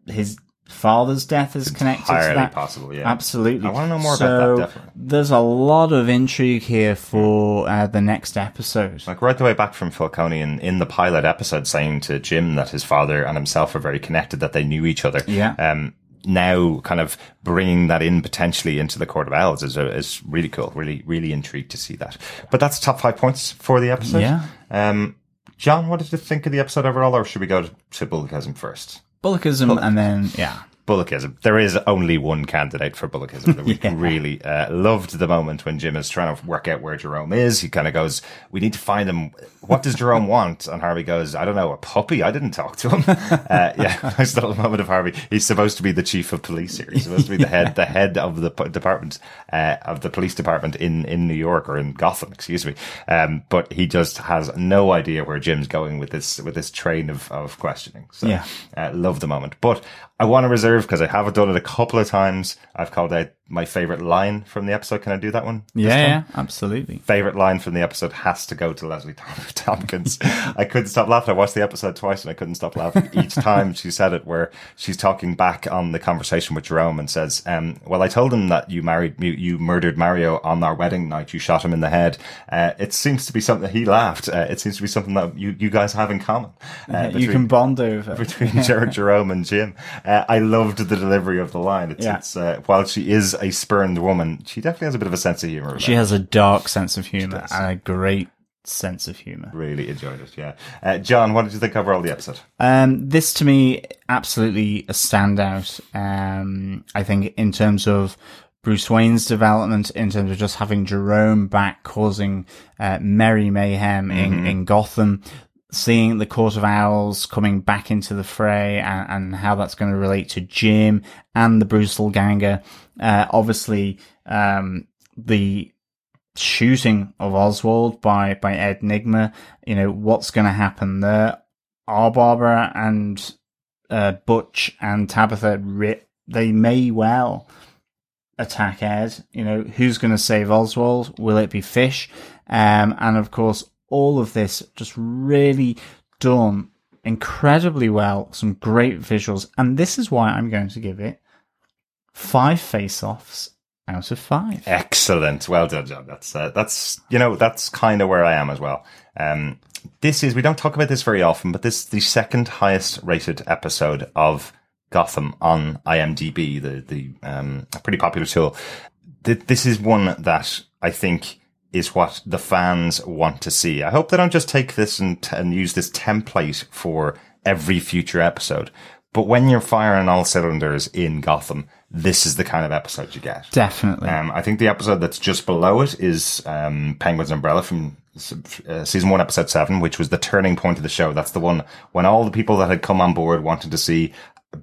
his father's death is connected to that? possible, yeah. Absolutely. I wanna know more about that, definitely. There's a lot of intrigue here for uh, the next episode. Like right the way back from Falcone in, in the pilot episode saying to Jim that his father and himself are very connected, that they knew each other. Yeah. Um, now kind of bringing that in potentially into the Court of Owls is, a, is really cool. Really, really intrigued to see that. But that's top five points for the episode. Yeah. Um, John, what did you think of the episode overall, or should we go to, to first? Bullockism, and then yeah, Bullockism. There is only one candidate for Bullockism. We really uh, loved the moment when Jim is trying to work out where Jerome is. He kind of goes, "We need to find him. What does Jerome want?" And Harvey goes, "I don't know, a puppy. I didn't talk to him." uh, yeah, nice little moment of Harvey. He's supposed to be the chief of police here. He's supposed to be the head, the head of the department uh, of the police department in in New York or in Gotham, excuse me. Um, but he just has no idea where Jim's going with this with this train of of questioning. So, Yeah. uh, love the moment. But I want to reserve because I haven't done it a couple of times. I've called out my favorite line from the episode. Can I do that one? yeah, yeah, absolutely. Favorite line from the episode has to go to Leslie Tom- Tompkins. I couldn't stop laughing. I watched the episode twice and I couldn't stop laughing each time she said it. Where she's talking back on the conversation with Jerome and says, um, "Well, I told him that you married, you, you murdered Mario on our wedding night. You shot him in the head. Uh, it seems to be something." He laughed. Uh, it seems to be something that you, you guys have in common. Uh, you can bond over. between Jer- Jerome and Jim. Uh, I loved the delivery of the line. It's, Yeah. it's uh, while she is a spurned woman, she definitely has a bit of a sense of humor. She has a dark sense of humor and a great sense of humor. really enjoyed it. Yeah, uh, John, what did you think overall of the episode? Um, this to me, absolutely a standout. Um, I think in terms of Bruce Wayne's development, in terms of just having Jerome back causing uh, merry mayhem in, in Gotham, seeing the Court of Owls coming back into the fray and, and how that's going to relate to Jim and the Brutal Ganger. Uh, obviously, um, the shooting of Oswald by, by Ed Nygma, you know, what's going to happen there? Are Barbara and uh, Butch and Tabitha, they may well attack Ed. You know, who's going to save Oswald? Will it be Fish? Um, and of course, all of this just really done incredibly well, some great visuals, and this is why I'm going to give it five face-offs out of five. Excellent. Well done, John. That's, uh, that's, you know, that's kind of where I am as well. Um, this is, we don't talk about this very often, but this is the second highest rated episode of Gotham on IMDb, the, the, um, pretty popular tool. Th- This is one that I think is what the fans want to see. I hope they don't just take this and, and use this template for every future episode. But when you're firing all cylinders in Gotham, this is the kind of episode you get. Definitely. Um, I think the episode that's just below it is um, Penguin's Umbrella from uh, season one, episode seven, which was the turning point of the show. That's the one when all the people that had come on board wanted to see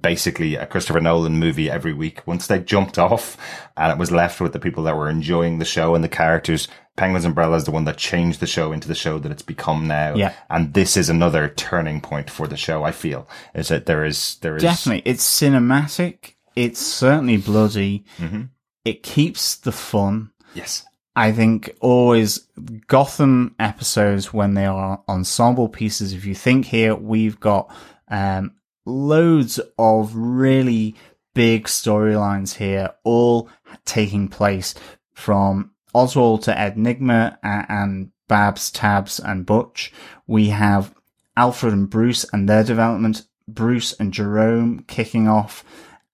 basically a Christopher Nolan movie every week. Once they jumped off and it was left with the people that were enjoying the show and the characters, Penguin's Umbrella is the one that changed the show into the show that it's become now. Yeah. And this is another turning point for the show, I feel, is that there is, there is. Definitely. It's cinematic. It's certainly bloody. Mm-hmm. It keeps the fun. Yes. I think always Gotham episodes when they are ensemble pieces. If you think here, we've got um, loads of really big storylines here, all taking place from Oswald to Enigma and, and Babs, Tabs, and Butch. We have Alfred and Bruce and their development. Bruce and Jerome kicking off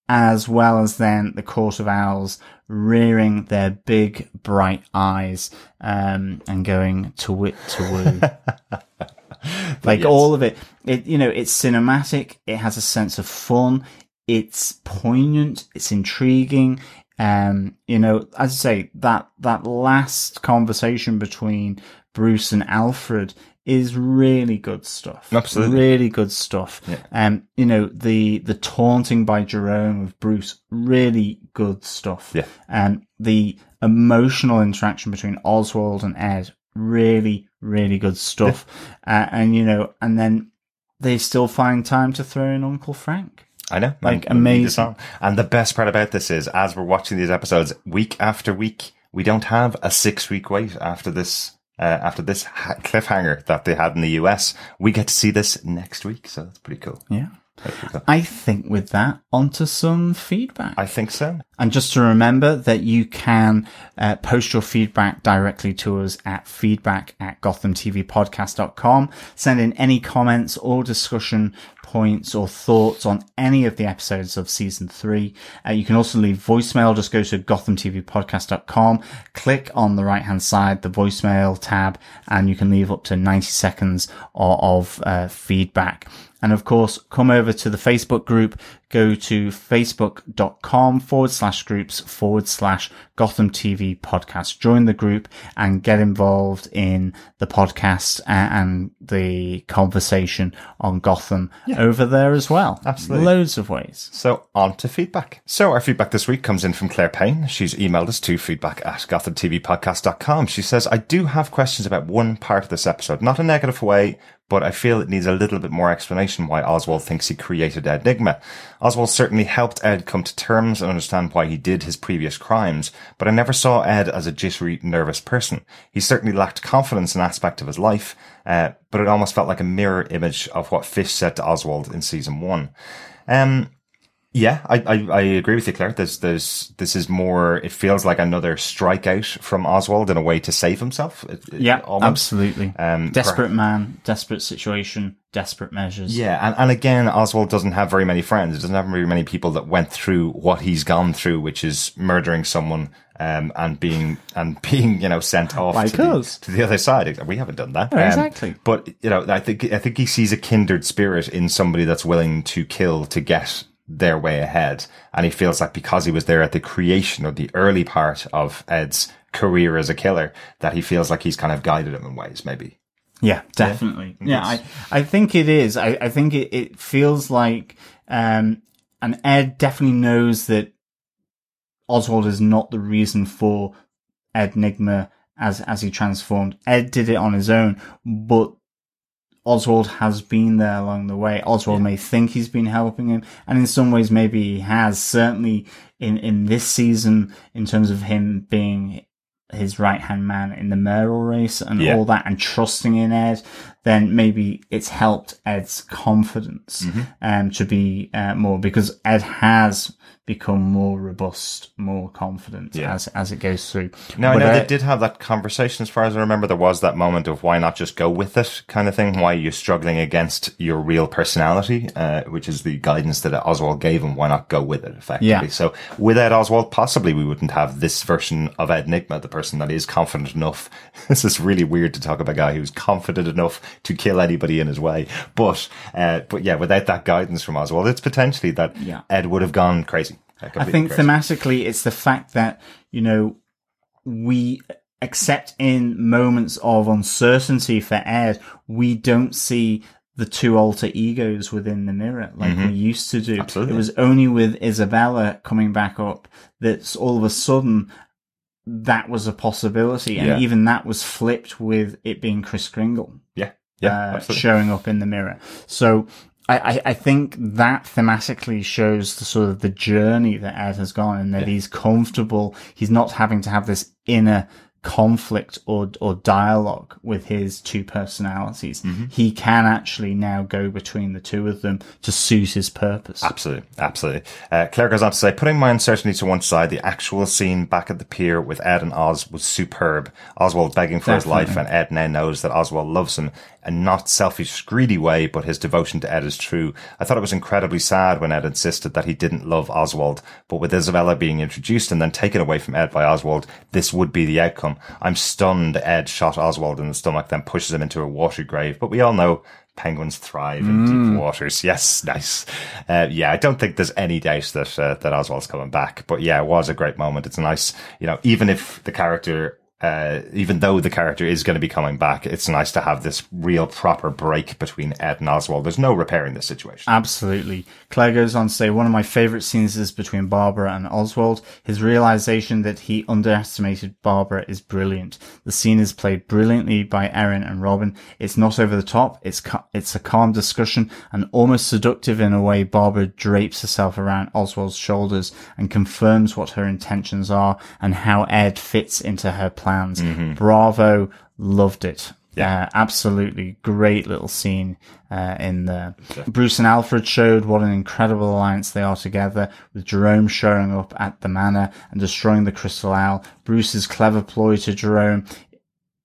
as well as then the Court of Owls rearing their big bright eyes um, and going to wit to woo. like yes. all of it, it you know, it's cinematic. It has a sense of fun. It's poignant. It's intriguing. Um, you know, as I say, that that last conversation between Bruce and Alfred is really good stuff. Absolutely. really good stuff. Um, you know, the the taunting by Jerome of Bruce, really good stuff. Yeah. And the emotional interaction between Oswald and Ed, really, really good stuff. Uh, and you know, and then they still find time to throw in Uncle Frank. I know. Like, and we need this amazing. And the best part about this is, as we're watching these episodes week after week, we don't have a six week wait after this. Uh, after this ha- cliffhanger that they had in the US, we get to see this next week, so that's pretty cool. Yeah. That's pretty cool. I think with that, onto some feedback. I think so. And just to remember that you can uh, post your feedback directly to us at feedback at gothamtvpodcast.com. Send in any comments or discussion points or thoughts on any of the episodes of season three. Uh, you can also leave voicemail. Just go to gothamtvpodcast.com, click on the right hand side, the voicemail tab, and you can leave up to 90 seconds of, of uh, feedback. And of course, come over to the Facebook group, go to facebook.com forward slash groups forward slash Gotham TV podcast. Join the group and get involved in the podcast and the conversation on Gotham over there as well. Absolutely. Loads of ways. So on to feedback. So our feedback this week comes in from Claire Payne. She's emailed us to feedback at gothamtvpodcast.com. She says, I do have questions about one part of this episode, not a negative way, but I feel it needs a little bit more explanation why Oswald thinks he created Enigma. Oswald certainly helped Ed come to terms and understand why he did his previous crimes, but I never saw Ed as a jittery, nervous person. He certainly lacked confidence in aspect of his life, uh, but it almost felt like a mirror image of what Fish said to Oswald in season one. Um, yeah, I, I, I agree with you, Claire. There's, there's, this is more, it feels like another strikeout from Oswald in a way to save himself. Yeah, almost. absolutely. Um, desperate man, desperate situation, desperate measures. Yeah, and, and again, Oswald doesn't have very many friends. He doesn't have very many people that went through what he's gone through, which is murdering someone um, and being and being you know sent off Like to, the, to the other side. We haven't done that. Um, exactly. But you know, I think I think he sees a kindred spirit in somebody that's willing to kill to get their way ahead, and he feels like because he was there at the creation or the early part of Ed's career as a killer, that he feels like he's kind of guided him in ways, maybe. Yeah, definitely. Yeah, I, I think it is. I, I think it, it feels like, um, and Ed definitely knows that Oswald is not the reason for Ed Nygma as, as he transformed. Ed did it on his own, but Oswald has been there along the way. Oswald may think he's been helping him, and in some ways maybe he has. Certainly in, in this season, in terms of him being his right hand man in the mayoral race and Yeah. all that and trusting in Ed, then maybe it's helped Ed's confidence Mm-hmm. um, to be uh, more because Ed has become more robust, more confident Yeah. as as it goes through. Now, I know uh, they did have that conversation, as far as I remember. There was that moment of why not just go with it kind of thing? Why you're struggling against your real personality, uh, which is the guidance that Oswald gave him. Why not go with it effectively? Yeah. So with Ed Oswald, possibly we wouldn't have this version of Ed Nygma, the person that is confident enough. this is really weird to talk about a guy who's confident enough to kill anybody in his way. But, uh, but yeah, without that guidance from Oswald, it's potentially that Yeah. Ed would have gone crazy. I think crazy. thematically, it's the fact that you know we accept in moments of uncertainty for Ed, we don't see the two alter egos within the mirror like we used to do. Mm-hmm. Absolutely. It was only with Isabella coming back up that all of a sudden that was a possibility, and Yeah. even that was flipped with it being Chris Kringle yeah. Yeah. uh, showing up in the mirror. So I, I, I think that thematically shows the sort of the journey that Ed has gone and that he's comfortable. He's not having to have this inner conflict or or dialogue with his two personalities. Mm-hmm. He can actually now go between the two of them to suit his purpose. Absolutely, absolutely. Uh, Claire goes on to say, putting my uncertainty to one side, the actual scene back at the pier with Ed and Oz was superb. Oswald begging for his life, and Ed now knows that Oswald loves him, and not selfish, greedy way, but his devotion to Ed is true. I thought it was incredibly sad when Ed insisted that he didn't love Oswald, but with Isabella being introduced and then taken away from Ed by Oswald, this would be the outcome. I'm stunned Ed shot Oswald in the stomach, then pushes him into a watery grave, but we all know penguins thrive in deep waters. Yes, nice. Uh, yeah, I don't think there's any doubt that uh, that Oswald's coming back. But yeah, it was a great moment. It's nice, you know, even if the character. Uh, even though the character is going to be coming back, it's nice to have this real proper break between Ed and Oswald. There's no repairing this situation. Absolutely. Claire goes on to say one of my favourite scenes is between Barbara and Oswald. His realization that he underestimated Barbara is brilliant. The scene is played brilliantly by Erin and Robin. It's not over the top. It's ca- it's a calm discussion and almost seductive in a way. Barbara drapes herself around Oswald's shoulders and confirms what her intentions are and how Ed fits into her plans. Mm-hmm. Bravo. Loved it. Yeah, uh, absolutely great little scene uh, in there. Bruce and Alfred showed what an incredible alliance they are together, with Jerome showing up at the manor and destroying the Crystal Owl. Bruce's clever ploy to Jerome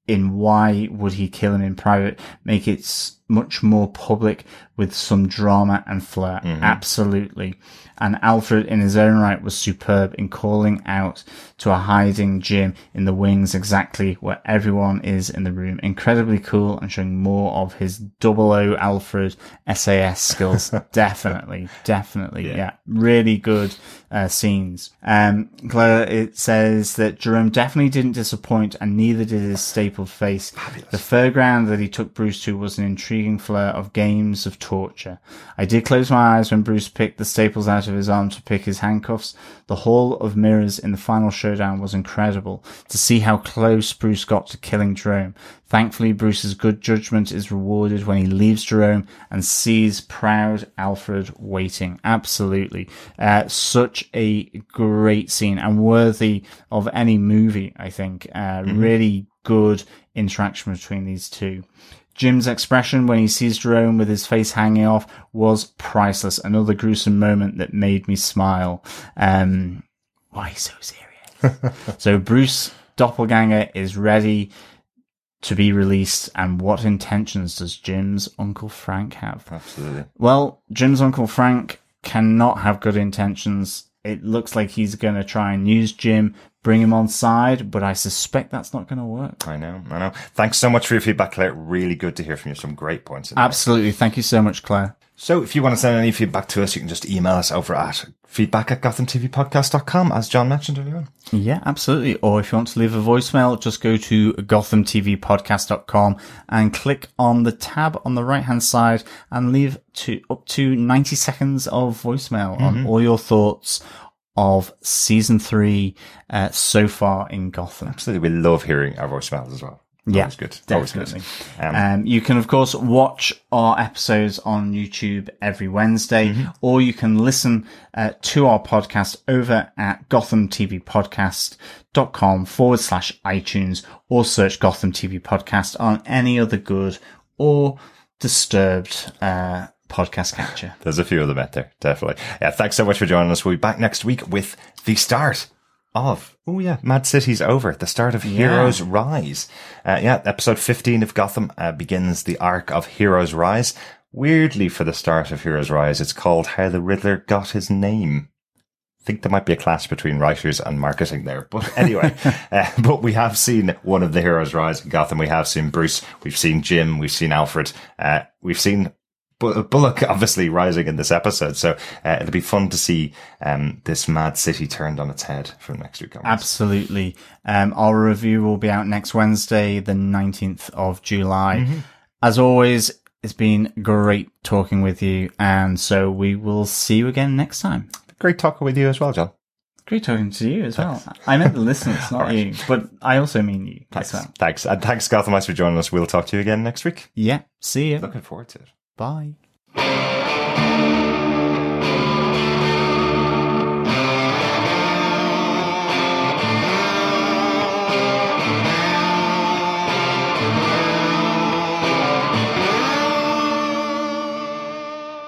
in why would he kill him in private make it much more public with some drama and flair. Mm-hmm. Absolutely. And Alfred in his own right was superb in calling out to a hiding Jim in the wings exactly where everyone is in the room. Incredibly cool and showing more of his double O Alfred SAS skills. definitely. Definitely. Yeah. Really good uh, scenes. Um, Claire, it says that Jerome definitely didn't disappoint and neither did his stapled face. The fairground that he took Bruce to was an intriguing flair of games of torture. I did close my eyes when Bruce picked the staples out of his arm to pick his handcuffs. The Hall of Mirrors in the final showdown was incredible to see how close Bruce got to killing Jerome. Thankfully, Bruce's good judgment is rewarded when he leaves Jerome and sees proud Alfred waiting. Absolutely. Uh, such a great scene and worthy of any movie, I think. Uh, Really good interaction between these two. Jim's expression when he sees Jerome with his face hanging off was priceless. Another gruesome moment that made me smile. Um, why so serious? so Bruce Doppelganger is ready to be released. And what intentions does Jim's Uncle Frank have? Absolutely. Well, Jim's Uncle Frank cannot have good intentions. It looks like he's going to try and use Jim, bring him on side, but I suspect that's not going to work. I know, I know. Thanks so much for your feedback, Claire. Really good to hear from you. Some great points. Absolutely. Thank you so much, Claire. So if you want to send any feedback to us, you can just email us over at feedback at gothamtvpodcast.com, as John mentioned earlier on. Yeah, absolutely. Or if you want to leave a voicemail, just go to gothamtvpodcast.com and click on the tab on the right hand side and leave to up to 90 seconds of voicemail on all your thoughts of season three uh, so far in Gotham. Absolutely. We love hearing our voicemails as well. Yeah, Always good. Always good. definitely. Um, Um, you can, of course, watch our episodes on YouTube every Wednesday, Mm-hmm. or you can listen uh, to our podcast over at gothamtvpodcast.com forward slash iTunes, or search Gotham TV Podcast on any other good or disturbed uh, podcast catcher. There's a few of them out there, definitely. Yeah, thanks so much for joining us. We'll be back next week with the start of, oh yeah, Mad City's over. The start of Heroes Rise. Uh, yeah, episode 15 of Gotham uh, begins the arc of Heroes Rise. Weirdly, for the start of Heroes Rise, it's called How the Riddler Got His Name. I think there might be a clash between writers and marketing there. But anyway, uh, but we have seen one of the heroes rise in Gotham. We have seen Bruce. We've seen Jim. We've seen Alfred. Uh, we've seen Bullock obviously rising in this episode. So uh, it'll be fun to see um, this mad city turned on its head from next week onwards. Absolutely. Um, our review will be out next Wednesday, the 19th of July. Mm-hmm. As always, it's been great talking with you. And so we will see you again next time. Great talking with you as well, John. Great talking to you as well. I meant the listeners, not right. you, but I also mean you Thanks. well. Thanks. And thanks, Gothamites, for joining us. We'll talk to you again next week. Yeah. See you. Looking forward to it. Bye.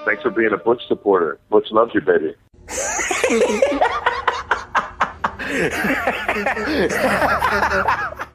Thanks for being a Butch supporter. Butch loves you, baby.